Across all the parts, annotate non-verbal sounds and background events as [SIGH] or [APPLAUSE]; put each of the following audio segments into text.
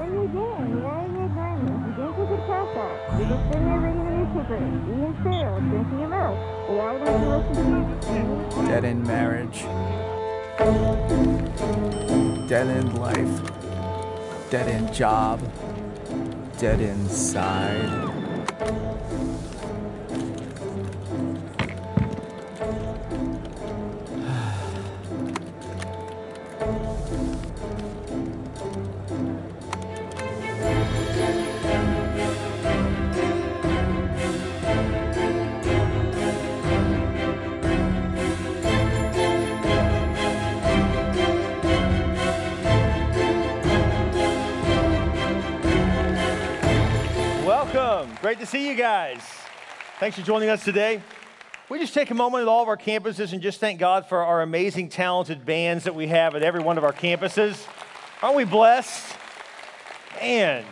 When you again, United Diamonds, begin to get cash out. You're just sitting there reading the newspaper, eating cereal, drinking your milk. Why don't you listen to me? Dead end marriage. Dead end life. Dead end job. Dead end to see you guys. Thanks for joining us today. We just take a moment at all of our campuses and just thank God for our amazing, talented bands that we have at every one of our campuses. Aren't we blessed? Man,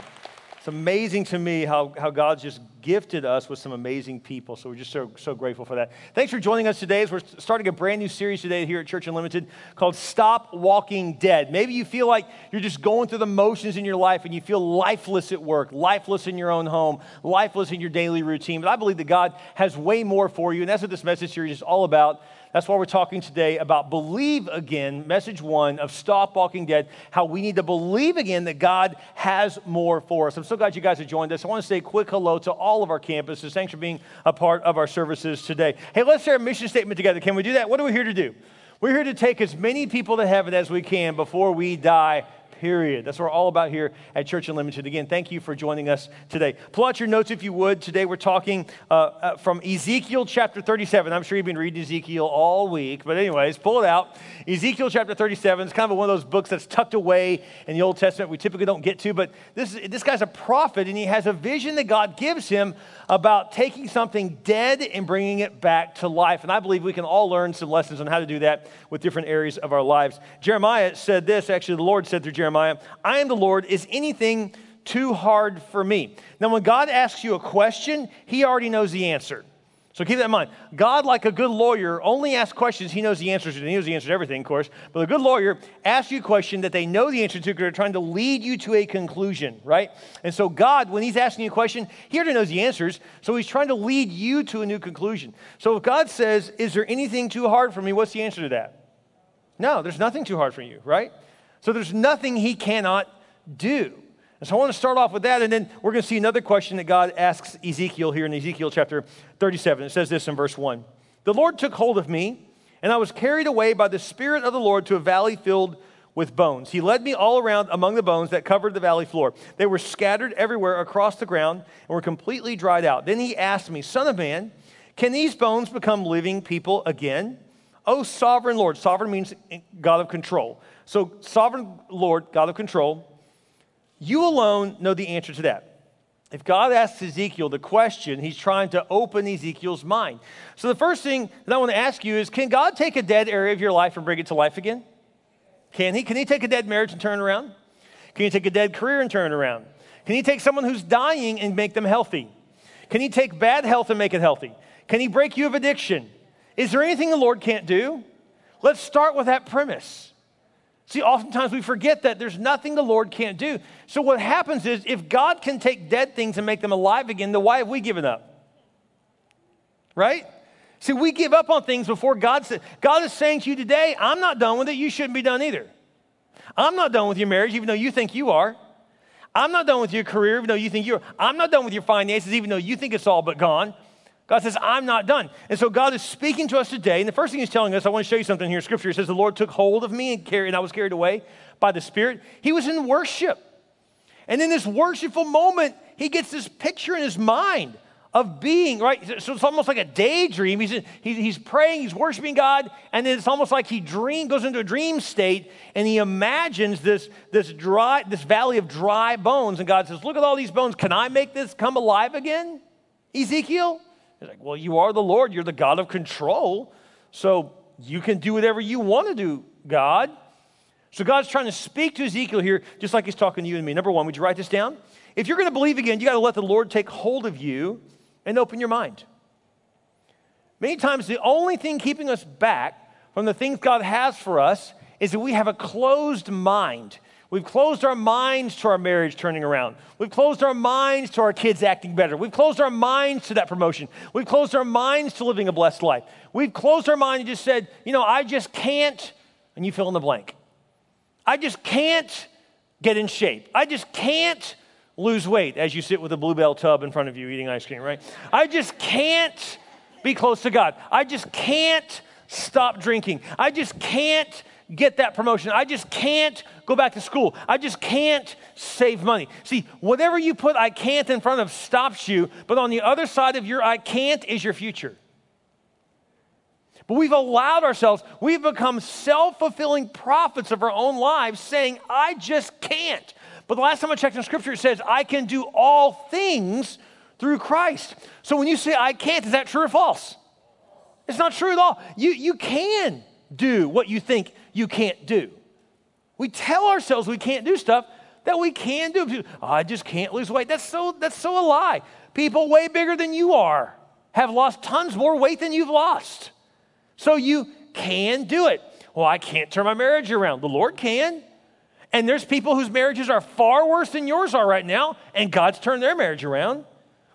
it's amazing to me how, how God's just gifted us with some amazing people. So we're just so, so grateful for that. Thanks for joining us today as we're starting a brand new series today here at Church Unlimited called Stop Walking Dead. Maybe you feel like you're just going through the motions in your life and you feel lifeless at work, lifeless in your own home, lifeless in your daily routine. But I believe that God has way more for you. And that's what this message series is all about. That's why we're talking today about believe again, message one of Stop Walking Dead, how we need to believe again that God has more for us. I'm so glad you guys have joined us. I want to say a quick hello to all of our campuses. Thanks for being a part of our services today. Hey, let's share a mission statement together. Can we do that? What are we here to do? We're here to take as many people to heaven as we can before we die period. That's what we're all about here at Church Unlimited. Again, thank you for joining us today. Pull out your notes if you would. Today we're talking uh, uh, from Ezekiel chapter 37. I'm sure you've been reading Ezekiel all week, but anyways, pull it out. Ezekiel chapter 37 is kind of one of those books that's tucked away in the Old Testament we typically don't get to, but this, this guy's a prophet and he has a vision that God gives him about taking something dead and bringing it back to life. And I believe we can all learn some lessons on how to do that with different areas of our lives. Jeremiah said this, actually, the Lord said through Jeremiah, I am the Lord. Is anything too hard for me? Now, when God asks you a question, he already knows the answer. So keep that in mind. God, like a good lawyer, only asks questions he knows the answers to. He knows the answer to everything, of course. But a good lawyer asks you a question that they know the answer to because they're trying to lead you to a conclusion, right? And so God, when he's asking you a question, he already knows the answers. So he's trying to lead you to a new conclusion. So if God says, Is there anything too hard for me? What's the answer to that? No, there's nothing too hard for you, right? So there's nothing he cannot do. And so I want to start off with that, and then we're going to see another question that God asks Ezekiel here in Ezekiel chapter 37. It says this in verse 1 The Lord took hold of me, and I was carried away by the Spirit of the Lord to a valley filled with bones. He led me all around among the bones that covered the valley floor. They were scattered everywhere across the ground and were completely dried out. Then he asked me, Son of man, can these bones become living people again? Oh, sovereign Lord. Sovereign means God of control. So, sovereign Lord, God of control, you alone know the answer to that. If God asks Ezekiel the question, he's trying to open Ezekiel's mind. So, the first thing that I want to ask you is can God take a dead area of your life and bring it to life again? Can he? Can he take a dead marriage and turn it around? Can he take a dead career and turn it around? Can he take someone who's dying and make them healthy? Can he take bad health and make it healthy? Can he break you of addiction? Is there anything the Lord can't do? Let's start with that premise. See, oftentimes we forget that there's nothing the Lord can't do. So what happens is if God can take dead things and make them alive again, then why have we given up? Right? See, we give up on things before God said, God is saying to you today, I'm not done with it. You shouldn't be done either. I'm not done with your marriage, even though you think you are. I'm not done with your career, even though you think you are. I'm not done with your finances, even though you think it's all but gone. God says, I'm not done. And so God is speaking to us today. And the first thing he's telling us, I want to show you something here. in Scripture says, The Lord took hold of me and, carried, and I was carried away by the Spirit. He was in worship. And in this worshipful moment, he gets this picture in his mind of being, right? So it's almost like a daydream. He's, he's praying, he's worshiping God, and then it's almost like he dream, goes into a dream state and he imagines this, this, dry, this valley of dry bones. And God says, Look at all these bones. Can I make this come alive again, Ezekiel? He's like, Well, you are the Lord, you're the God of control. So you can do whatever you want to do, God. So God's trying to speak to Ezekiel here, just like he's talking to you and me. Number one, would you write this down? If you're going to believe again, you got to let the Lord take hold of you and open your mind. Many times, the only thing keeping us back from the things God has for us is that we have a closed mind. We've closed our minds to our marriage turning around. We've closed our minds to our kids acting better. We've closed our minds to that promotion. We've closed our minds to living a blessed life. We've closed our mind and just said, you know, I just can't, and you fill in the blank. I just can't get in shape. I just can't lose weight as you sit with a Blue Bell tub in front of you eating ice cream, right? I just can't be close to God. I just can't stop drinking. I just can't get that promotion. I just can't go back to school. I just can't save money. See, whatever you put I can't in front of stops you, but on the other side of your I can't is your future. But we've allowed ourselves, we've become self fulfilling prophets of our own lives saying, I just can't. But the last time I checked in scripture, it says, I can do all things through Christ. So when you say I can't, is that true or false? It's not true at all. You, you can do what you think you can't do. We tell ourselves we can't do stuff that we can do. Oh, I just can't lose weight. That's so, that's so a lie. People way bigger than you are have lost tons more weight than you've lost. So you can do it. Well, I can't turn my marriage around. The Lord can. And there's people whose marriages are far worse than yours are right now, and God's turned their marriage around.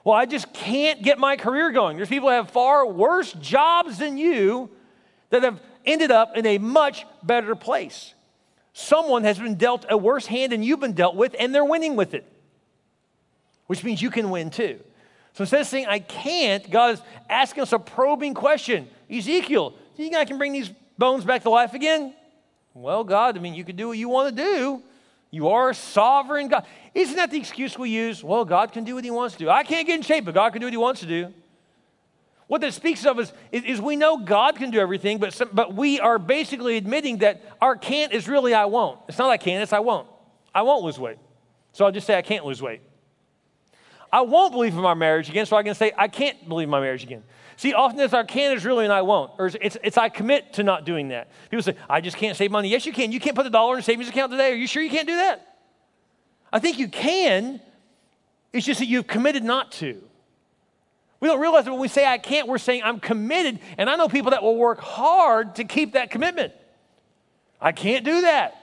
Well, I just can't get my career going. There's people who have far worse jobs than you that have ended up in a much better place. Someone has been dealt a worse hand than you've been dealt with, and they're winning with it, which means you can win too. So instead of saying, I can't, God is asking us a probing question Ezekiel, do you think I can bring these bones back to life again? Well, God, I mean, you can do what you want to do. You are a sovereign God. Isn't that the excuse we use? Well, God can do what He wants to do. I can't get in shape, but God can do what He wants to do. What that speaks of is, is, is we know God can do everything, but, some, but we are basically admitting that our can't is really I won't. It's not I can't, it's I won't. I won't lose weight. So I'll just say I can't lose weight. I won't believe in my marriage again, so I can say I can't believe in my marriage again. See, often it's our can is really and I won't. Or it's, it's I commit to not doing that. People say, I just can't save money. Yes, you can. You can't put a dollar in a savings account today. Are you sure you can't do that? I think you can. It's just that you've committed not to. We don't realize that when we say I can't, we're saying I'm committed. And I know people that will work hard to keep that commitment. I can't do that.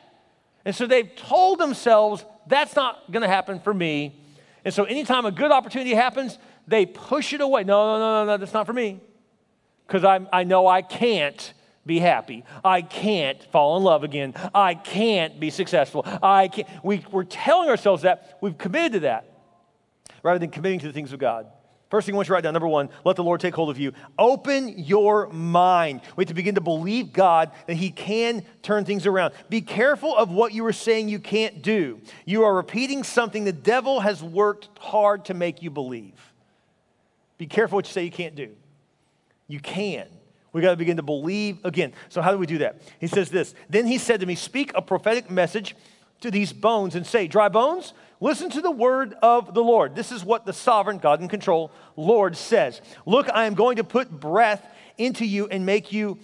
And so they've told themselves that's not going to happen for me. And so anytime a good opportunity happens, they push it away. No, no, no, no, no, that's not for me. Because I, I know I can't be happy. I can't fall in love again. I can't be successful. I can't. We, we're telling ourselves that. We've committed to that rather than committing to the things of God. First thing I want you to write down number one, let the Lord take hold of you. Open your mind. We have to begin to believe God that He can turn things around. Be careful of what you are saying you can't do. You are repeating something the devil has worked hard to make you believe. Be careful what you say you can't do. You can. We got to begin to believe again. So, how do we do that? He says this Then he said to me, Speak a prophetic message to these bones and say, Dry bones, listen to the word of the Lord. This is what the sovereign, God in control, Lord says. Look, I am going to put breath into you and make you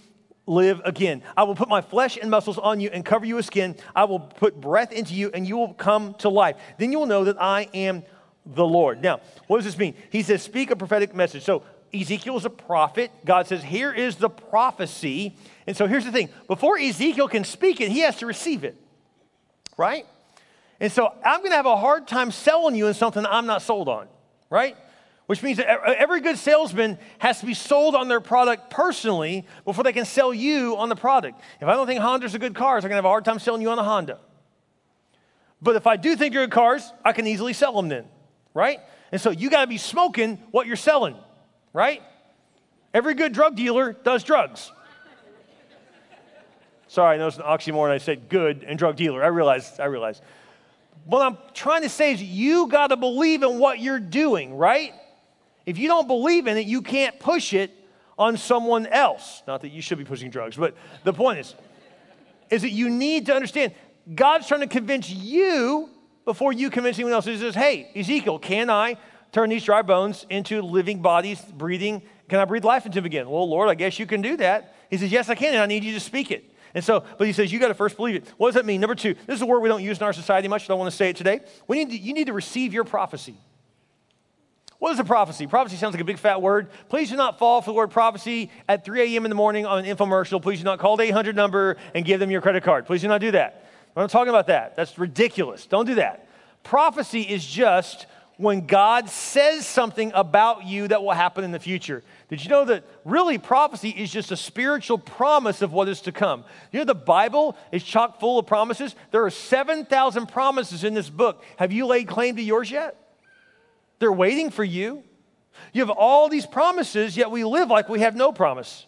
live again. I will put my flesh and muscles on you and cover you with skin. I will put breath into you and you will come to life. Then you will know that I am the Lord. Now, what does this mean? He says, speak a prophetic message. So Ezekiel is a prophet. God says, here is the prophecy. And so here's the thing before Ezekiel can speak it, he has to receive it, right? And so I'm going to have a hard time selling you in something I'm not sold on, right? Which means that every good salesman has to be sold on their product personally before they can sell you on the product. If I don't think Honda's a good car, I'm going to have a hard time selling you on a Honda. But if I do think you're good cars, I can easily sell them then right? And so you got to be smoking what you're selling, right? Every good drug dealer does drugs. Sorry, I know it's an oxymoron. I said good and drug dealer. I realize, I realize. What I'm trying to say is you got to believe in what you're doing, right? If you don't believe in it, you can't push it on someone else. Not that you should be pushing drugs, but the point is, is that you need to understand God's trying to convince you before you convince anyone else. He says, Hey, Ezekiel, can I turn these dry bones into living bodies, breathing? Can I breathe life into them again? Well, Lord, I guess you can do that. He says, Yes, I can, and I need you to speak it. And so, but he says, you got to first believe it. What does that mean? Number two, this is a word we don't use in our society much, I don't want to say it today. We need to, you need to receive your prophecy. What is a prophecy? Prophecy sounds like a big fat word. Please do not fall for the word prophecy at 3 a.m. in the morning on an infomercial. Please do not call the 800 number and give them your credit card. Please do not do that. I'm not talking about that. That's ridiculous. Don't do that. Prophecy is just when God says something about you that will happen in the future. Did you know that really prophecy is just a spiritual promise of what is to come? You know, the Bible is chock full of promises. There are 7,000 promises in this book. Have you laid claim to yours yet? They're waiting for you. You have all these promises, yet we live like we have no promise.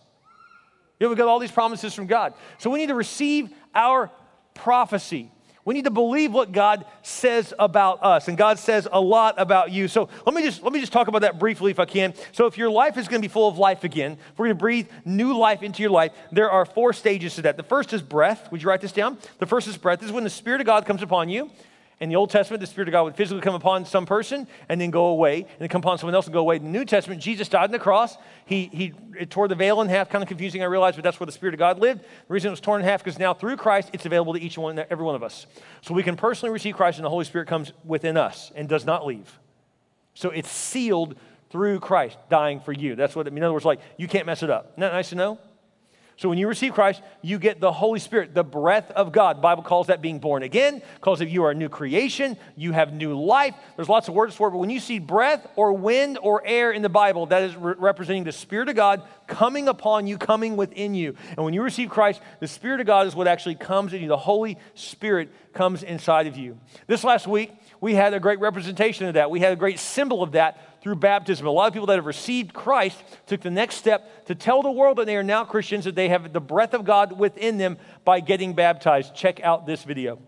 You know, we got all these promises from God. So we need to receive our prophecy. We need to believe what God says about us, and God says a lot about you. So let me just let me just talk about that briefly, if I can. So if your life is going to be full of life again, if we're going to breathe new life into your life. There are four stages to that. The first is breath. Would you write this down? The first is breath. This is when the Spirit of God comes upon you. In the Old Testament, the Spirit of God would physically come upon some person and then go away, and then come upon someone else and go away. In the New Testament, Jesus died on the cross. He, he tore the veil in half, kind of confusing, I realize, but that's where the Spirit of God lived. The reason it was torn in half because now through Christ, it's available to each one, every one of us. So we can personally receive Christ, and the Holy Spirit comes within us and does not leave. So it's sealed through Christ dying for you. That's what it means. In other words, like, you can't mess it up. Isn't that nice to know? So when you receive Christ, you get the Holy Spirit, the breath of God. The Bible calls that being born again, calls it you are a new creation, you have new life. There's lots of words for it, but when you see breath or wind or air in the Bible, that is re- representing the Spirit of God coming upon you, coming within you. And when you receive Christ, the Spirit of God is what actually comes in you. The Holy Spirit comes inside of you. This last week, we had a great representation of that. We had a great symbol of that through baptism. A lot of people that have received Christ took the next step to tell the world that they are now Christians, that they have the breath of God within them by getting baptized. Check out this video.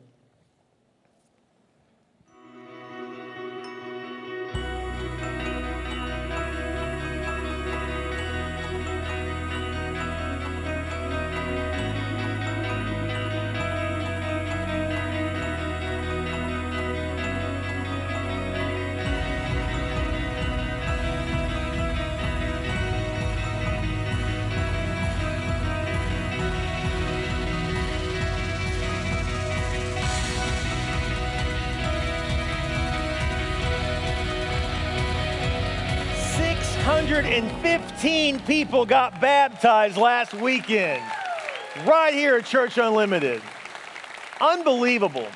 615 people got baptized last weekend, right here at Church Unlimited. Unbelievable.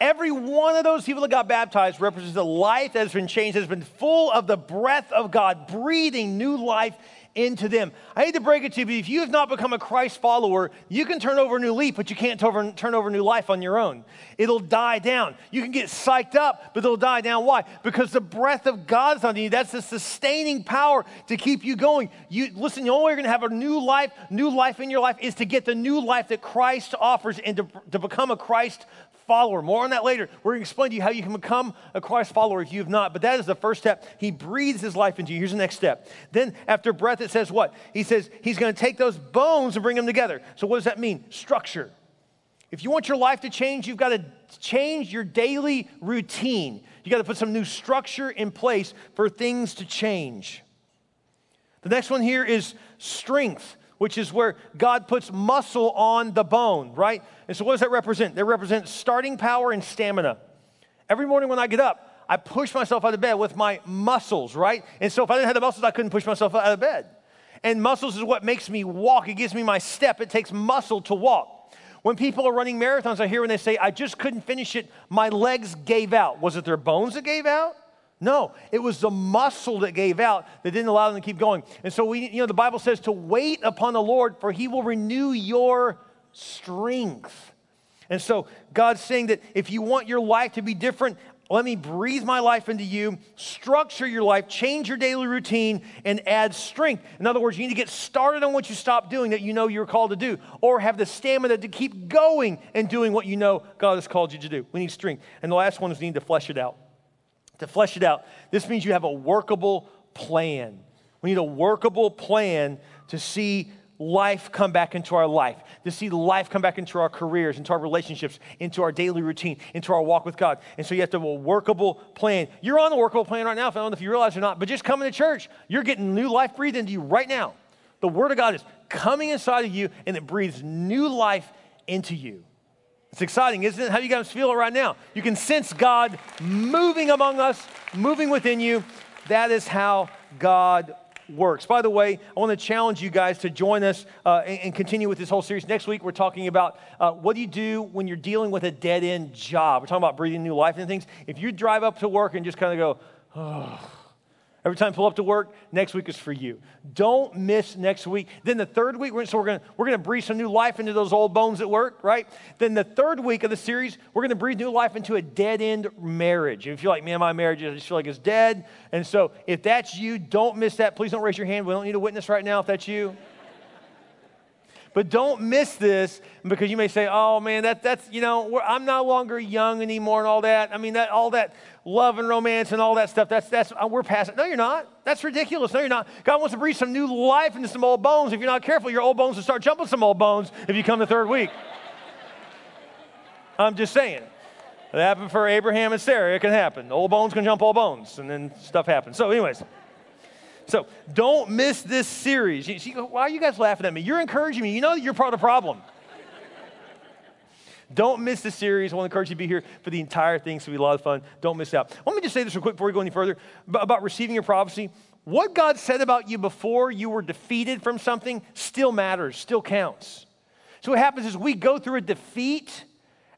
Every one of those people that got baptized represents a life that has been changed, that's been full of the breath of God, breathing new life into them. I hate to break it to you, but if you have not become a Christ follower, you can turn over a new leaf, but you can't turn, over new life on your own. It'll die down. You can get psyched up, but it'll die down. Why? Because the breath of God is on you. That's the sustaining power to keep you going. You listen, the only way you're going to have a new life, new life in your life is to get the new life that Christ offers and to, to become a Christ follower. More on that later. We're going to explain to you how you can become a Christ follower if you have not. But that is the first step. He breathes his life into you. Here's the next step. Then, after breath, it says what? He says he's going to take those bones and bring them together. So, what does that mean? Structure. If you want your life to change, you've got to change your daily routine. You got to put some new structure in place for things to change. The next one here is strength which is where God puts muscle on the bone, right? And so, what does that represent? That represents starting power and stamina. Every morning when I get up, I push myself out of bed with my muscles, right? And so, if I didn't have the muscles, I couldn't push myself out of bed. And muscles is what makes me walk, it gives me my step. It takes muscle to walk. When people are running marathons, I hear when they say, I just couldn't finish it, my legs gave out. Was it their bones that gave out? No, it was the muscle that gave out that didn't allow them to keep going. And so we, you know, the Bible says to wait upon the Lord, for he will renew your strength. And so God's saying that if you want your life to be different, let me breathe my life into you, structure your life, change your daily routine, and add strength. In other words, you need to get started on what you stopped doing that you know you're called to do, or have the stamina to keep going and doing what you know God has called you to do. We need strength. And the last one is we need to flesh it out to flesh it out. This means you have a workable plan. We need a workable plan to see life come back into our life, to see life come back into our careers, into our relationships, into our daily routine, into our walk with God. And so you have to have a workable plan. You're on a workable plan right now, I don't know if you realize or not, but just coming to church, you're getting new life breathed into you right now. The Word of God is coming inside of you and it breathes new life into you. It's exciting, isn't it? How you guys feel it right now? You can sense God moving among us, moving within you. That is how God works. By the way, I want to challenge you guys to join us uh, and, and, continue with this whole series. Next week, we're talking about uh, what do you do when you're dealing with a dead end job. We're talking about breathing new life and things. If you drive up to work and just kind of go, oh, Every time you pull up to work, next week is for you. Don't miss next week. Then the third week, so we're gonna, we're gonna breathe some new life into those old bones at work, right? Then the third week of the series, we're to breathe new life into a dead end marriage. If you're like, man, my marriage, I just feel like it's dead. And so if that's you, don't miss that. Please don't raise your hand. We don't need a witness right now if that's you. But don't miss this because you may say, oh man, that, that's, you know, I'm no longer young anymore and all that. I mean, that, all that love and romance and all that stuff, that's, that's, uh, we're past it. No, you're not. That's ridiculous. No, you're not. God wants to breathe some new life into some old bones. If you're not careful, your old bones will start jumping some old bones if you come the third week. I'm just saying. It happened for Abraham and Sarah. It can happen. Old bones can jump old bones, and then stuff happens. So, anyways. So don't miss this series. You, why are you guys laughing at me? You're encouraging me. You know you're part of the problem. [LAUGHS] Don't miss the series. I want to encourage you to be here for the entire thing. It's going to be a lot of fun. Don't miss out. Let me just say this real quick before we go any further about receiving your prophecy. What God said about you before you were defeated from something still matters, still counts. So what happens is we go through a defeat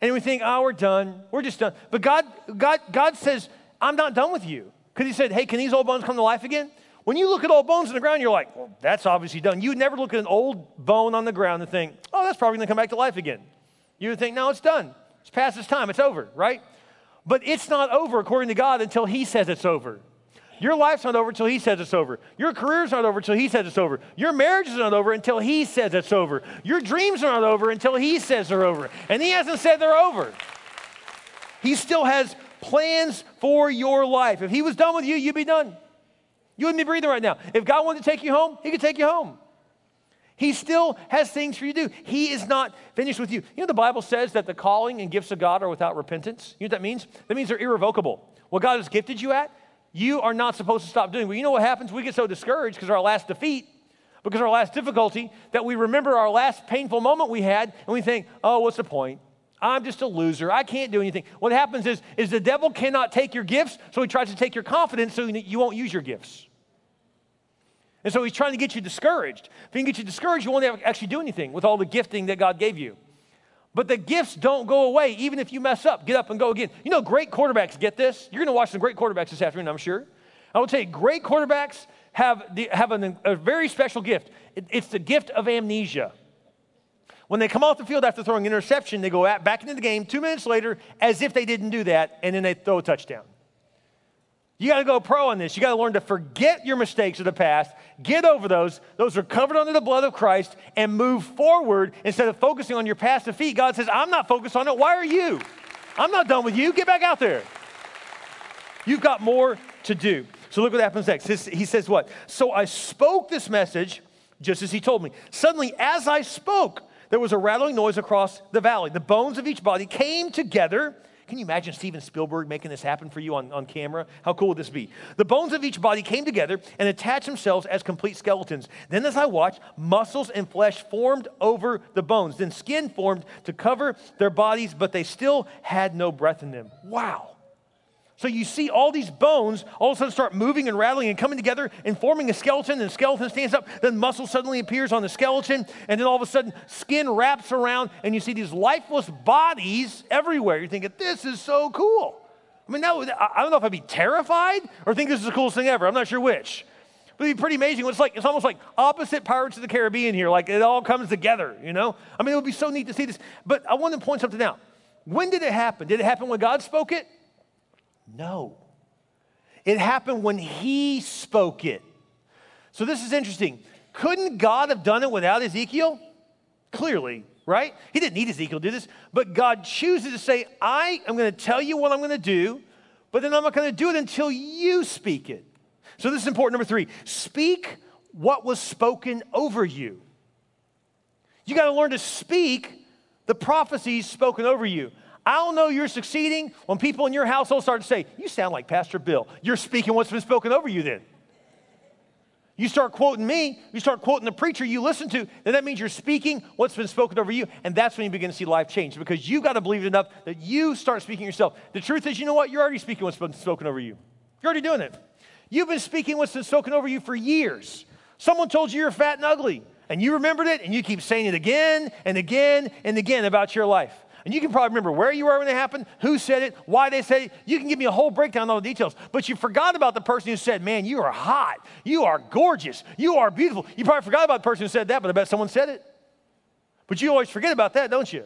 and we think, oh, we're done. We're just done. But God, God, God says, I'm not done with you. Because he said, hey, can these old bones come to life again? When you look at old bones in the ground, you're like, well, that's obviously done. You would never look at an old bone on the ground and think, oh, that's probably going to come back to life again. You would think, no, it's done. It's past its time. It's over, right? But it's not over according to God until He says it's over. Your life's not over until He says it's over. Your career's not over until He says it's over. Your marriage is not over until He says it's over. Your dreams are not over until He says they're over. And He hasn't said they're over. He still has plans for your life. If He was done with you, you'd be done. You wouldn't be breathing right now. If God wanted to take you home, He could take you home. He still has things for you to do. He is not finished with you. You know, the Bible says that the calling and gifts of God are without repentance. You know what that means? That means they're irrevocable. What God has gifted you at, you are not supposed to stop doing. Well, you know what happens? We get so discouraged because our last defeat, because our last difficulty, that we remember our last painful moment we had and we think, oh, what's the point? I'm just a loser. I can't do anything. What happens is, is the devil cannot take your gifts, so he tries to take your confidence so you won't use your gifts. And so he's trying to get you discouraged. If he can get you discouraged, you won't actually do anything with all the gifting that God gave you. But the gifts don't go away, even if you mess up. Get up and go again. You know, great quarterbacks get this. You're going to watch some great quarterbacks this afternoon, I'm sure. I will tell you, great quarterbacks have, the, have an, a very special gift. It, it's the gift of amnesia. When they come off the field after throwing an interception, they go back into the game two minutes later as if they didn't do that, and then they throw a touchdown. You got to go pro on this. You got to learn to forget your mistakes of the past, get over those. Those are covered under the blood of Christ, and move forward instead of focusing on your past defeat. God says, I'm not focused on it. Why are you? I'm not done with you. Get back out there. You've got more to do. So look what happens next. He says, What? So I spoke this message just as he told me. Suddenly, as I spoke, there was a rattling noise across the valley. The bones of each body came together can you imagine Steven Spielberg making this happen for you on, on camera? How cool would this be? The bones of each body came together and attached themselves as complete skeletons. Then, as I watched, muscles and flesh formed over the bones. Then skin formed to cover their bodies, but they still had no breath in them. Wow. So you see all these bones all of a sudden start moving and rattling and coming together and forming a skeleton, and the skeleton stands up. Then muscle suddenly appears on the skeleton, and then all of a sudden skin wraps around, and you see these lifeless bodies everywhere. You're thinking, this is so cool. I mean, now, I don't know if I'd be terrified or think this is the coolest thing ever. I'm not sure which. But it'd be pretty amazing. It's like it's almost like opposite Pirates of the Caribbean here. Like it all comes together, you know? I mean, it would be so neat to see this. But I want to point something out. When did it happen? Did it happen when God spoke it? No. It happened when he spoke it. So this is interesting. Couldn't God have done it without Ezekiel? Clearly, right? He didn't need Ezekiel to do this, but God chooses to say, I am going to tell you what I'm going to do, but then I'm not going to do it until you speak it. So this is important. Number three speak what was spoken over you. You got to learn to speak the prophecies spoken over you. I'll know you're succeeding when people in your household start to say, You sound like Pastor Bill. You're speaking what's been spoken over you then. You start quoting me, you start quoting the preacher you listen to, then that means you're speaking what's been spoken over you, and that's when you begin to see life change because you've got to believe it enough that you start speaking yourself. The truth is, you know what? You're already speaking what's been spoken over you. You're already doing it. You've been speaking what's been spoken over you for years. Someone told you you're fat and ugly, and you remembered it, and you keep saying it again and again and again about your life. And you can probably remember where you were when it happened, who said it, why they said it. You can give me a whole breakdown on all the details. But you forgot about the person who said, Man, you are hot. You are gorgeous. You are beautiful. You probably forgot about the person who said that, but I bet someone said it. But you always forget about that, don't you?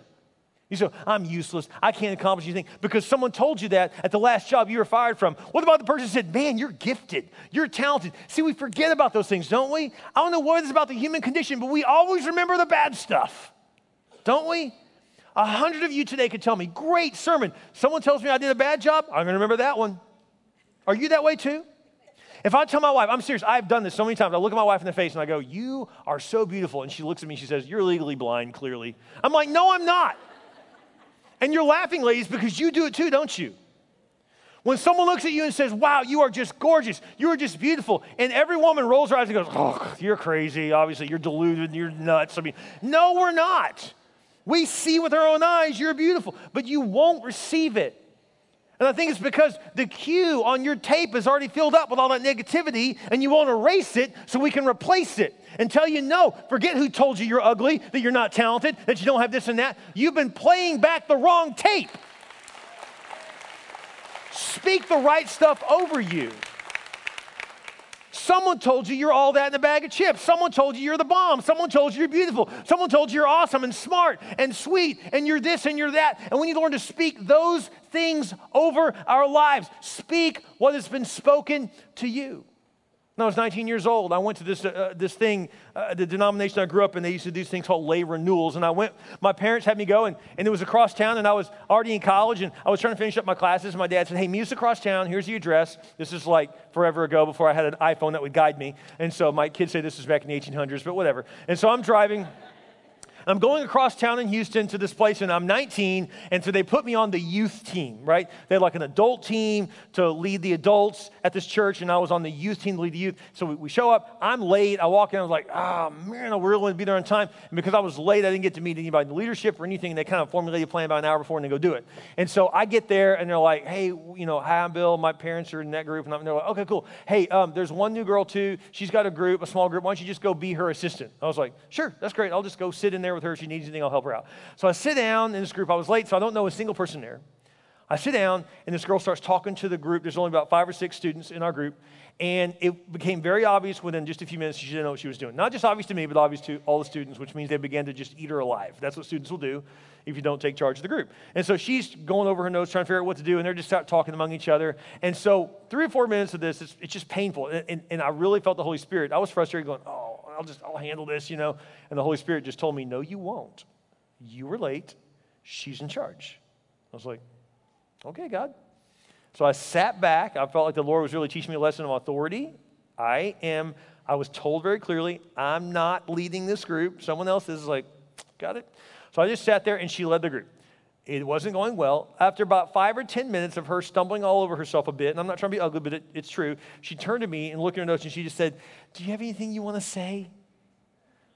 You say, I'm useless. I can't accomplish anything because someone told you that at the last job you were fired from. What about the person who said, Man, you're gifted. You're talented. See, we forget about those things, don't we? I don't know what it is about the human condition, but we always remember the bad stuff, don't we? A hundred of you today could tell me, Great sermon. Someone tells me I did a bad job, I'm to remember that one. Are you that way too? If I tell my wife, I'm serious, I've done this so many times. I look at my wife in the face and I go, You are so beautiful. And she looks at me, and she says, You're legally blind, clearly. I'm like, No, I'm not. And you're laughing, ladies, because you do it too, don't you? When someone looks at you and says, Wow, you are just gorgeous, you are just beautiful, and every woman rolls her eyes and goes, Oh, you're crazy. Obviously, you're deluded, you're nuts. I mean, no, we're not. We see with our own eyes you're beautiful, but you won't receive it. And I think it's because the cue on your tape is already filled up with all that negativity, and you won't erase it so we can replace it and tell you, no, forget who told you you're ugly, that you're not talented, that you don't have this and that. You've been playing back the wrong tape. Speak the right stuff over you. Someone told you you're all that in a bag of chips. Someone told you you're the bomb. Someone told you you're beautiful. Someone told you you're awesome and smart and sweet and you're this and you're that. And we need to learn to speak those things over our lives. Speak what has been spoken to you. When I was 19 years old, I went to this, uh, this thing, uh, the denomination I grew up in, they used to do these things called lay renewals. And I went, my parents had me go, and, and it was across town, and I was already in college, and I was trying to finish up my classes. And my dad said, Hey, meet us across town. Here's the address. This is like forever ago before I had an iPhone that would guide me. And so my kids say this was back in the 1800s, but whatever. And so I'm driving. I'm going across town in Houston to this place, and I'm 19, and so they put me on the youth team, right? They had like an adult team to lead the adults at this church, and I was on the youth team to lead the youth. So we, we show up, I'm late, I walk in, I was like, oh man, I really want to be there on time. And because I was late, I didn't get to meet anybody in the leadership or anything, they kind of formulated a plan about an hour before and they go do it. And so I get there, and they're like, hey, you know, hi, I'm Bill, my parents are in that group, and they're like, okay, cool. Hey, um, there's one new girl too, she's got a group, a small group, why don't you just go be her assistant? I was like, sure, that's great, I'll just go sit in there with her. If she needs anything, I'll help her out. So I sit down in this group. I was late, so I don't know a single person there. I sit down, and this girl starts talking to the group. There's only about five or six students in our group. And it became very obvious within just a few minutes she didn't know what she was doing. Not just obvious to me, but obvious to all the students, which means they began to just eat her alive. That's what students will do if you don't take charge of the group. And so she's going over her notes, trying to figure out what to do, and they're just start talking among each other. And so three or four minutes of this, it's, it's just painful. And, and, and I really felt the Holy Spirit. I was frustrated, going, "Oh, I'll just I'll handle this," you know. And the Holy Spirit just told me, "No, you won't. You were late. She's in charge." I was like, "Okay, God." So I sat back. I felt like the Lord was really teaching me a lesson of authority. I am, I was told very clearly, I'm not leading this group. Someone else is like, got it? So I just sat there and she led the group. It wasn't going well. After about five or 10 minutes of her stumbling all over herself a bit, and I'm not trying to be ugly, but it, it's true, she turned to me and looked at her notes and she just said, Do you have anything you want to say?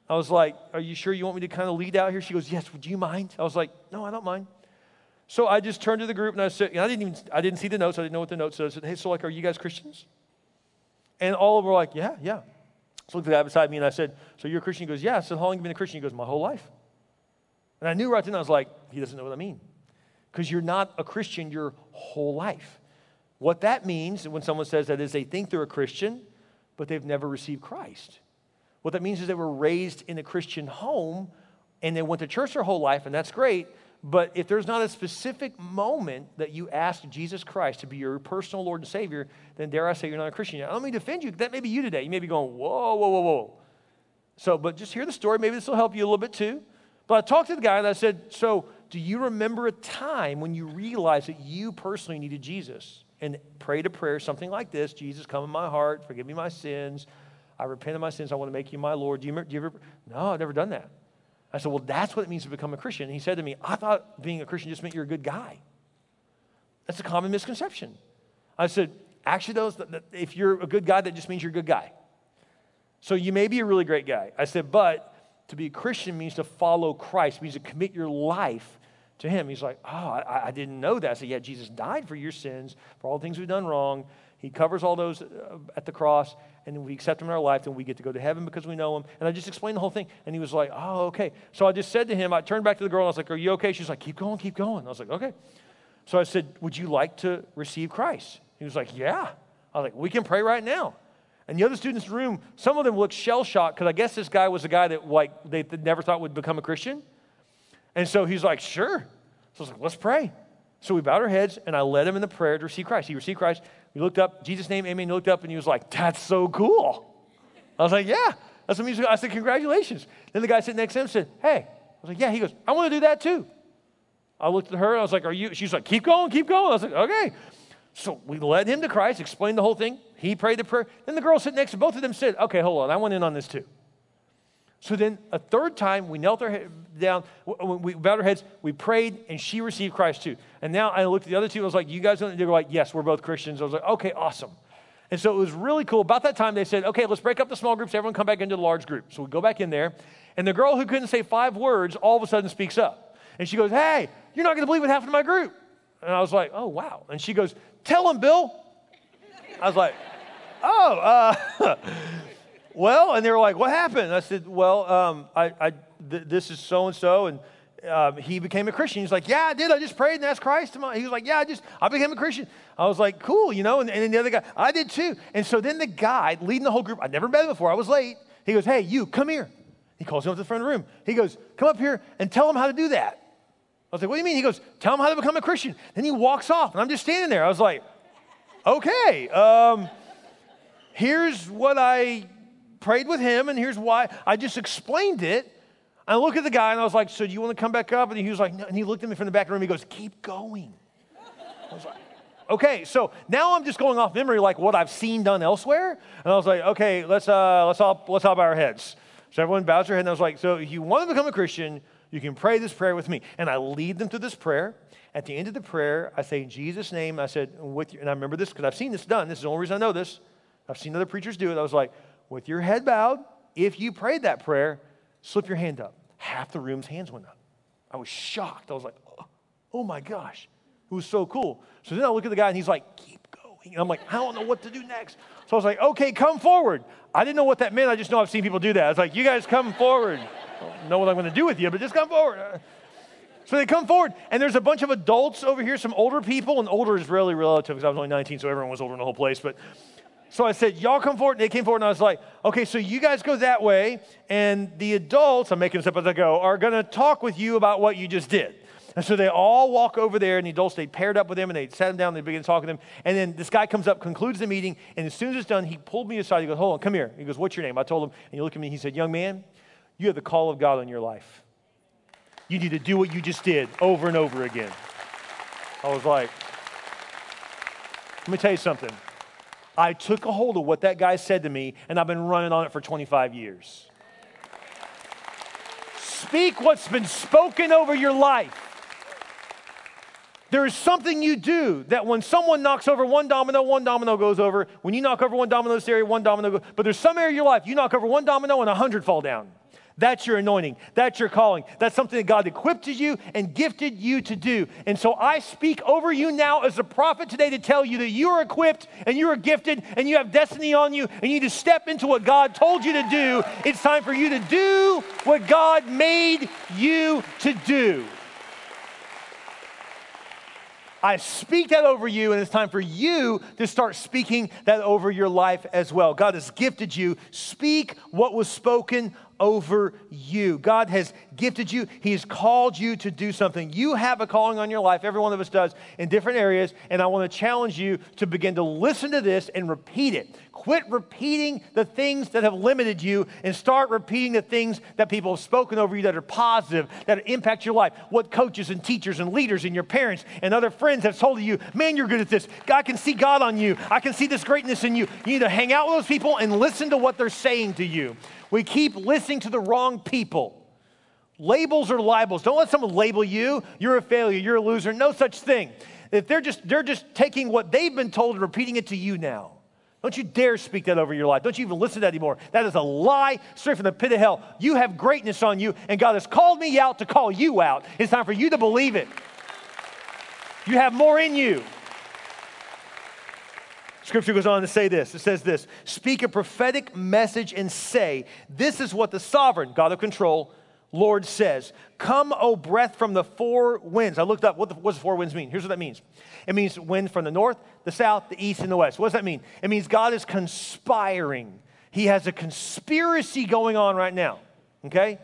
I was like, Are you sure you want me to kind of lead out here? She goes, Yes, would you mind? I was like, No, I don't mind. So I just turned to the group and I said, and I didn't even, I didn't see the notes. I didn't know what the notes said. I said, hey, so like, are you guys Christians? And all of them were like, yeah, yeah. So looked at the guy beside me and I said, so you're a Christian? He goes, yeah. I said, how long have you been a Christian? He goes, my whole life. And I knew right then, I was like, he doesn't know what I mean. Because you're not a Christian your whole life. What that means when someone says that is they think they're a Christian, but they've never received Christ. What that means is they were raised in a Christian home and they went to church their whole life, and that's great. But if there's not a specific moment that you ask Jesus Christ to be your personal Lord and Savior, then dare I say you're not a Christian yet. I don't mean to offend you. That may be you today. You may be going, whoa, whoa, whoa, whoa. So, but just hear the story. Maybe this will help you a little bit too. But I talked to the guy and I said, so do you remember a time when you realized that you personally needed Jesus? And prayed a prayer, something like this Jesus, come in my heart, forgive me my sins. I repent of my sins. I want to make you my Lord. Do you, do you ever? No, I've never done that. I said, Well, that's what it means to become a Christian. And he said to me, I thought being a Christian just meant you're a good guy. That's a common misconception. I said, Actually, though, if you're a good guy, that just means you're a good guy. So you may be a really great guy. I said, But to be a Christian means to follow Christ, means to commit your life to him. He's like, Oh, I, I didn't know that. So, Yeah, Jesus died for your sins, for all the things we've done wrong. He covers all those uh, at the cross, and we accept him in our life, and we get to go to heaven because we know him. And I just explained the whole thing, and he was like, Oh, okay. So I just said to him, I turned back to the girl, and I was like, Are you okay? She's like, Keep going, keep going. I was like, Okay. So I said, Would you like to receive Christ? He was like, Yeah. I was like, We can pray right now. And the other students in the room, some of them looked shell shocked because I guess this guy was a guy that like they never thought would become a Christian. And so he's like, Sure. So I was like, Let's pray. So we bowed our heads, and I led him in the prayer to receive Christ. He received Christ. We looked up, Jesus' name, amen. He looked up, and he was like, That's so cool. I was like, Yeah. That's what music. I said, Congratulations. Then the guy sitting next to him said, Hey. I was like, Yeah. He goes, I want to do that too. I looked at her, and I was like, Are you? She's like, Keep going, keep going. I was like, Okay. So we led him to Christ, explained the whole thing. He prayed the prayer. Then the girl sitting next to both of them said, Okay, hold on. I went in on this too. So then a third time, we knelt our head down, we bowed our heads, we prayed, and she received Christ too. And now I looked at the other two, I was like, you guys, they were like, yes, we're both Christians. I was like, okay, awesome. And so it was really cool. About that time, they said, okay, let's break up the small groups, everyone come back into the large group. So we go back in there, and the girl who couldn't say five words all of a sudden speaks up. And she goes, hey, you're not going to believe what happened to my group. And I was like, oh, wow. And she goes, tell him, Bill. I was like, oh, uh, [LAUGHS] well, and they were like, what happened? I said, well, um, I, I th- this is so and so, and um, he became a Christian. He's like, yeah, I did. I just prayed and asked Christ. He was like, yeah, I just, I became a Christian. I was like, cool, you know. And, and then the other guy, I did too. And so then the guy leading the whole group, I'd never met him before. I was late. He goes, hey, you, come here. He calls him up to the front of the room. He goes, come up here and tell him how to do that. I was like, what do you mean? He goes, tell him how to become a Christian. Then he walks off, and I'm just standing there. I was like, okay, um, here's what I prayed with him, and here's why. I just explained it. I look at the guy, and I was like, so do you want to come back up? And he was like, no. And he looked at me from the back of the room. He goes, keep going. I was like, okay, so now I'm just going off memory, like what I've seen done elsewhere. And I was like, okay, let's uh, let's all let's all bow our heads. So everyone bows their head, and I was like, so if you want to become a Christian, you can pray this prayer with me. And I lead them to this prayer. At the end of the prayer, I say, in Jesus' name, I said, with and I remember this because I've seen this done. This is the only reason I know this. I've seen other preachers do it. I was like, with your head bowed, if you prayed that prayer, slip your hand up. Half the room's hands went up. I was shocked. I was like, oh, oh my gosh. It was so cool. So then I look at the guy and he's like, keep going. And I'm like, I don't know what to do next. So I was like, okay, come forward. I didn't know what that meant. I just know I've seen people do that. I was like, you guys come forward I don't know what I'm going to do with you, but just come forward. So they come forward, and there's a bunch of adults over here, some older people, and older is really relative because I was only 19, so everyone was older in the whole place. But so I said, Y'all come forward. And they came forward, and I was like, Okay, so you guys go that way, and the adults, I'm making this up as I go, are going to talk with you about what you just did. And so they all walk over there, and the adults, they paired up with them, and they sat them down, and they began talking to them. And then this guy comes up, concludes the meeting, and as soon as it's done, he pulled me aside. He goes, Hold on, come here. He goes, What's your name? I told him, and he looked at me, and he said, Young man, you have the call of God on your life. You need to do what you just did over and over again. I was like, let me tell you something. I took a hold of what that guy said to me, and I've been running on it for 25 years. Speak what's been spoken over your life. There is something you do that when someone knocks over one domino, one domino goes over. When you knock over one domino in this area, one domino goes. But there's some area of your life, you knock over one domino and a hundred fall down. That's your anointing. That's your calling. That's something that God equipped you and gifted you to do. And so I speak over you now as a prophet today to tell you that you are equipped and you are gifted and you have destiny on you and you need to step into what God told you to do. It's time for you to do what God made you to do. I speak that over you, and it's time for you to start speaking that over your life as well. God has gifted you. Speak what was spoken over you. God has gifted you, He has called you to do something. You have a calling on your life, every one of us does, in different areas, and I want to challenge you to begin to listen to this and repeat it. Quit repeating the things that have limited you and start repeating the things that people have spoken over you that are positive, that impact your life. What coaches and teachers and leaders and your parents and other friends have told you, man, you're good at this. God can see God on you. I can see this greatness in you. You need to hang out with those people and listen to what they're saying to you. We keep listening to the wrong people. Labels are libels. Don't let someone label you. You're a failure. You're a loser. No such thing. If they're just they're just taking what they've been told and repeating it to you now. Don't you dare speak that over your life. Don't you even listen to that anymore. That is a lie straight from the pit of hell. You have greatness on you, and God has called me out to call you out. It's time for you to believe it. You have more in you. Scripture goes on to say this. It says this Speak a prophetic message and say, This is what the sovereign, God of control, Lord says, Come, O breath from the four winds. I looked up what, the, what the four winds mean? Here's what that means it means wind from the north, the south, the east, and the west. What does that mean? It means God is conspiring. He has a conspiracy going on right now, okay?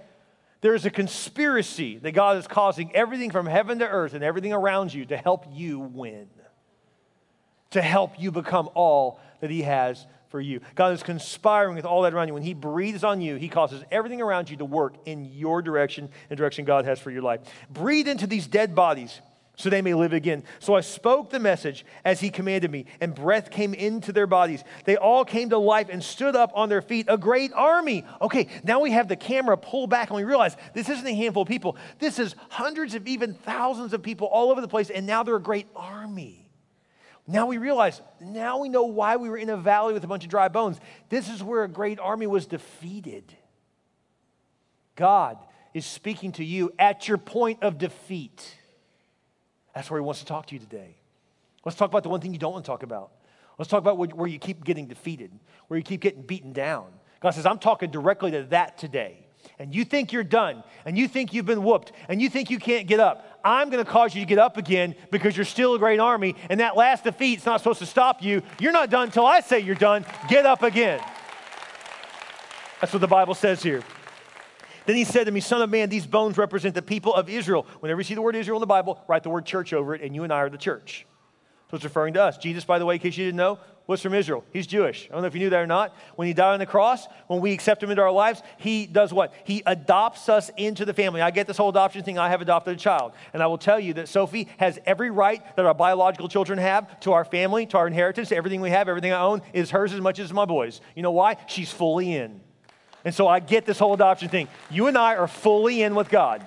There's a conspiracy that God is causing everything from heaven to earth and everything around you to help you win, to help you become all that He has for you. God is conspiring with all that around you. When He breathes on you, He causes everything around you to work in your direction and direction God has for your life. Breathe into these dead bodies so they may live again. So I spoke the message as he commanded me, and breath came into their bodies. They all came to life and stood up on their feet, a great army. Okay, now we have the camera pull back and we realize this isn't a handful of people. This is hundreds of even thousands of people all over the place, and now they're a great army. Now we realize, now we know why we were in a valley with a bunch of dry bones. This is where a great army was defeated. God is speaking to you at your point of defeat. That's where He wants to talk to you today. Let's talk about the one thing you don't want to talk about. Let's talk about where you keep getting defeated, where you keep getting beaten down. God says, I'm talking directly to that today and you think you're done, and you think you've been whooped, and you think you can't get up, I'm going to cause you to get up again because you're still a great army, and that last defeat's not supposed to stop you. You're not done until I say you're done. Get up again. That's what the Bible says here. Then he said to me, Son of man, these bones represent the people of Israel. Whenever you see the word Israel in the Bible, write the word church over it, and you and I are the church. So it's referring to us. Jesus, by the way, in case you didn't know, was from Israel. He's Jewish. I don't know if you knew that or not. When he died on the cross, when we accept him into our lives, he does what? He adopts us into the family. I get this whole adoption thing. I have adopted a child. And I will tell you that Sophie has every right that our biological children have to our family, to our inheritance, to everything we have, everything I own is hers as much as my boys. You know why? She's fully in. And so I get this whole adoption thing. You and I are fully in with God.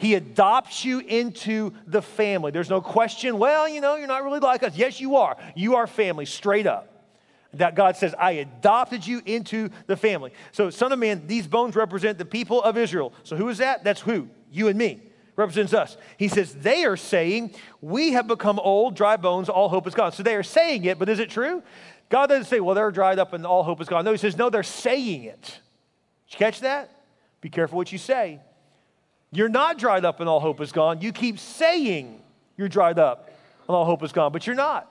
He adopts you into the family. There's no question, well, you know, you're not really like us. Yes, you are. You are family, straight up. That God says, I adopted you into the family. So, Son of Man, these bones represent the people of Israel. So, who is that? That's who? You and me. Represents us. He says, they are saying, We have become old, dry bones, all hope is gone. So, they are saying it, but is it true? God doesn't say, Well, they're dried up and all hope is gone. No, He says, No, they're saying it. Did you catch that? Be careful what you say you're not dried up and all hope is gone. You keep saying you're dried up and all hope is gone, but you're not.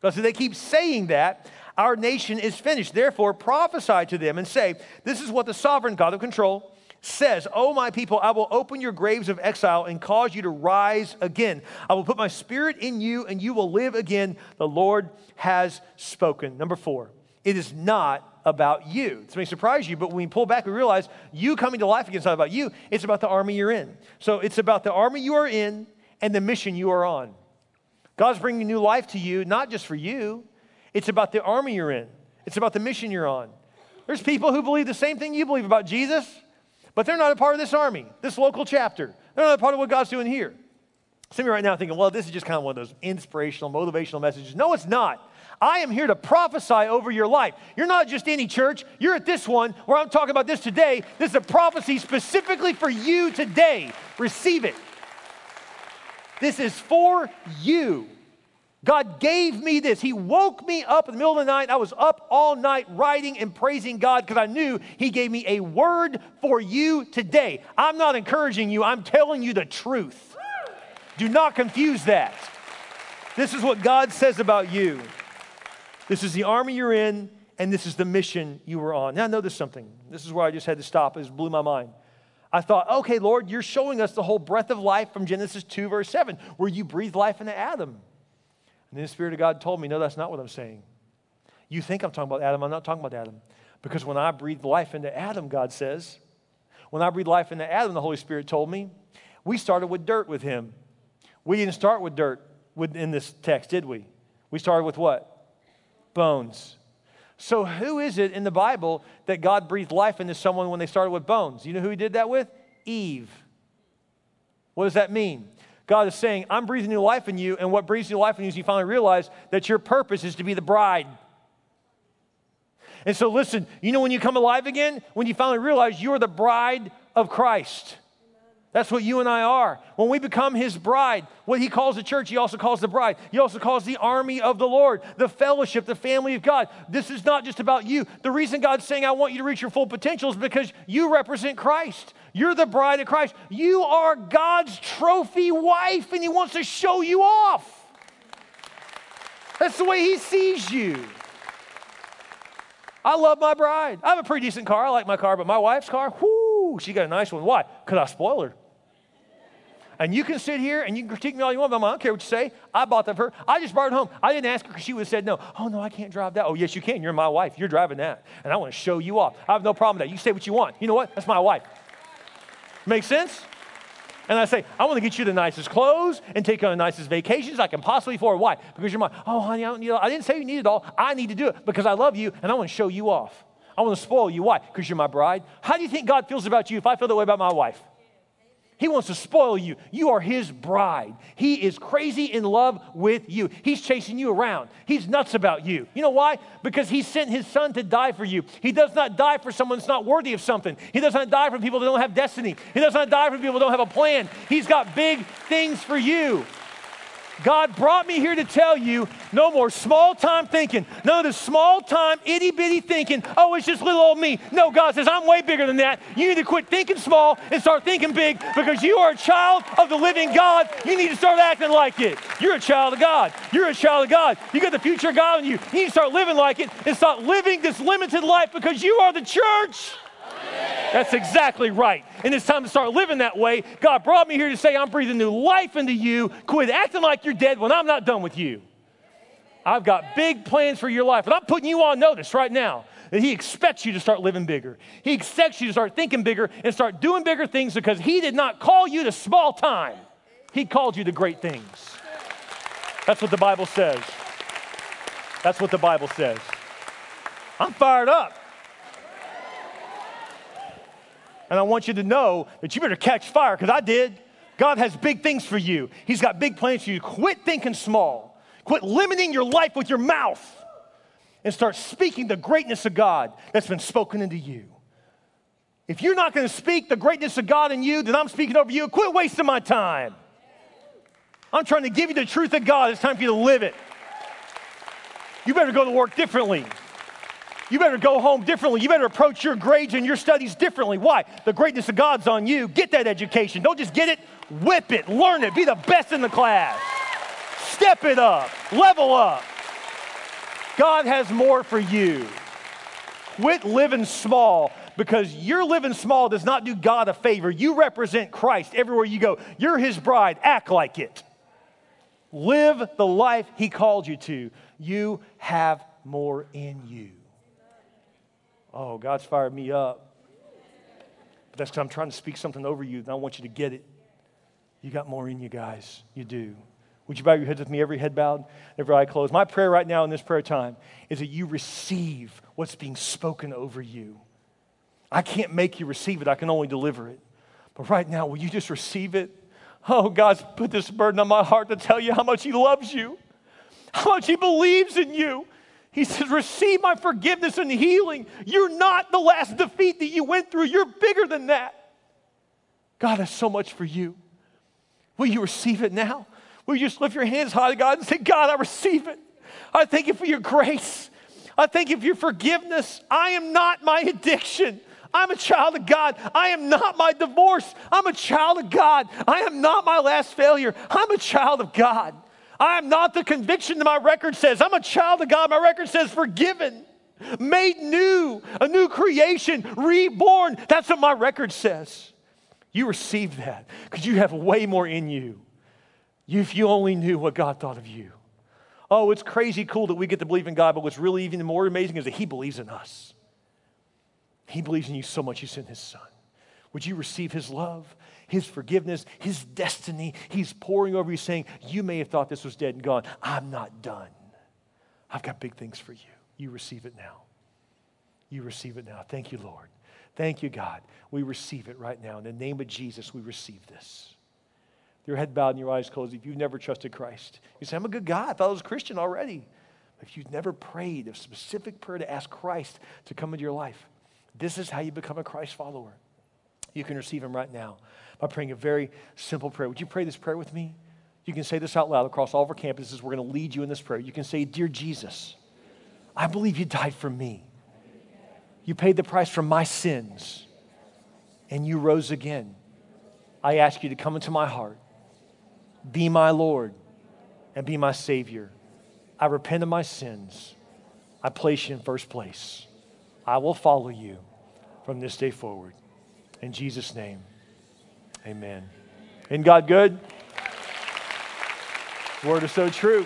Because if they keep saying that, our nation is finished. Therefore, prophesy to them and say, This is what the sovereign God of control says, Oh, my people, I will open your graves of exile and cause you to rise again. I will put my spirit in you and you will live again. The Lord has spoken. Number four, it is not about you. This may surprise you, but when we pull back, we realize you coming to life again is not about you. It's about the army you're in. So it's about the army you are in and the mission you are on. God's bringing new life to you, not just for you. It's about the army you're in. It's about the mission you're on. There's people who believe the same thing you believe about Jesus, but they're not a part of this army, this local chapter. They're not a part of what God's doing here. Some of you right now thinking, well, this is just kind of one of those inspirational, motivational messages. No, it's not. I am here to prophesy over your life. You're not just any church, you're at this one where I'm talking about this today. This is a prophecy specifically for you today. Receive it. This is for you. God gave me this. He woke me up in the middle of the night. I was up all night writing and praising God because I knew He gave me a word for you today. I'm not encouraging you, I'm telling you the truth. Do not confuse that. This is what God says about you. This is the army you're in, and this is the mission you were on. Now, notice something. This is where I just had to stop. It blew my mind. I thought, okay, Lord, you're showing us the whole breath of life from Genesis 2, verse 7, where you breathe life into Adam. And then the Spirit of God told me, no, that's not what I'm saying. You think I'm talking about Adam. I'm not talking about Adam. Because when I breathed life into Adam, God says, when I breathed life into Adam, the Holy Spirit told me, we started with dirt with him. We didn't start with dirt in this text, did we? We started with what? Bones. So, who is it in the Bible that God breathed life into someone when they started with bones? You know who he did that with? Eve. What does that mean? God is saying, I'm breathing new life in you, and what breathes new life in you is you finally realize that your purpose is to be the bride. And so, listen, you know when you come alive again? When you finally realize you're the bride of Christ. That's what you and I are. When we become his bride, what he calls the church, he also calls the bride. He also calls the army of the Lord, the fellowship, the family of God. This is not just about you. The reason God's saying, I want you to reach your full potential is because you represent Christ. You're the bride of Christ. You are God's trophy wife, and he wants to show you off. That's the way he sees you. I love my bride. I have a pretty decent car. I like my car, but my wife's car, whoo, she got a nice one. Why? Because I spoil her. And you can sit here and you can critique me all you want, but I don't care what you say. I bought that for her. I just brought it home. I didn't ask her because she would have said no. Oh, no, I can't drive that. Oh, yes, you can. You're my wife. You're driving that. And I want to show you off. I have no problem with that. You say what you want. You know what? That's my wife. Make sense? And I say, I want to get you the nicest clothes and take you on the nicest vacations I can possibly afford. Why? Because you're my, oh, honey, I don't need. I didn't say you need it all. I need to do it because I love you and I want to show you off. I want to spoil you. Why? Because you're my bride. How do you think God feels about you if I feel that way about my wife? He wants to spoil you. You are his bride. He is crazy in love with you. He's chasing you around. He's nuts about you. You know why? Because he sent his son to die for you. He does not die for someone that's not worthy of something. He does not die for people that don't have destiny. He does not die for people that don't have a plan. He's got big things for you. God brought me here to tell you no more small time thinking. None of this small time, itty bitty thinking, oh, it's just little old me. No, God says, I'm way bigger than that. You need to quit thinking small and start thinking big because you are a child of the living God. You need to start acting like it. You're a child of God. You're a child of God. You got the future of God in you. You need to start living like it and start living this limited life because you are the church. That's exactly right. And it's time to start living that way. God brought me here to say, I'm breathing new life into you. Quit acting like you're dead when I'm not done with you. I've got big plans for your life. And I'm putting you on notice right now that He expects you to start living bigger. He expects you to start thinking bigger and start doing bigger things because He did not call you to small time, He called you to great things. That's what the Bible says. That's what the Bible says. I'm fired up. And I want you to know that you better catch fire because I did. God has big things for you, He's got big plans for you. Quit thinking small, quit limiting your life with your mouth, and start speaking the greatness of God that's been spoken into you. If you're not going to speak the greatness of God in you, then I'm speaking over you. Quit wasting my time. I'm trying to give you the truth of God. It's time for you to live it. You better go to work differently. You better go home differently. You better approach your grades and your studies differently. Why? The greatness of God's on you. Get that education. Don't just get it, whip it, learn it, be the best in the class. Step it up, level up. God has more for you. Quit living small because your living small does not do God a favor. You represent Christ everywhere you go. You're his bride. Act like it. Live the life he called you to. You have more in you. Oh, God's fired me up. But that's because I'm trying to speak something over you, and I want you to get it. You got more in you guys. You do. Would you bow your heads with me, every head bowed, every eye closed? My prayer right now in this prayer time is that you receive what's being spoken over you. I can't make you receive it, I can only deliver it. But right now, will you just receive it? Oh, God's put this burden on my heart to tell you how much He loves you, how much He believes in you, he says, Receive my forgiveness and healing. You're not the last defeat that you went through, you're bigger than that. God has so much for you. Will you receive it now? Will you just lift your hands high to God and say, God, I receive it. I thank you for your grace. I thank you for your forgiveness. I am not my addiction. I'm a child of God. I am not my divorce. I'm a child of God. I am not my last failure. I'm a child of God. I am not the conviction that my record says. I'm a child of God. My record says forgiven, made new, a new creation, reborn. That's what my record says. You receive that because you have way more in you. If you only knew what God thought of you. Oh, it's crazy cool that we get to believe in God, but what's really even more amazing is that He believes in us. He believes in you so much, He sent His Son. Would you receive His love? His forgiveness, His destiny. He's pouring over you, saying, You may have thought this was dead and gone. I'm not done. I've got big things for you. You receive it now. You receive it now. Thank you, Lord. Thank you, God. We receive it right now. In the name of Jesus, we receive this. Your head bowed and your eyes closed. If you've never trusted Christ, you say, I'm a good guy. I thought I was a Christian already. if you've never prayed a specific prayer to ask Christ to come into your life, this is how you become a Christ follower. You can receive Him right now by praying a very simple prayer. Would you pray this prayer with me? You can say this out loud across all of our campuses. We're going to lead you in this prayer. You can say, Dear Jesus, I believe you died for me. You paid the price for my sins, and you rose again. I ask you to come into my heart, be my Lord, and be my Savior. I repent of my sins. I place you in first place. I will follow you from this day forward. In Jesus' name, amen. Isn't God good? Word is so true.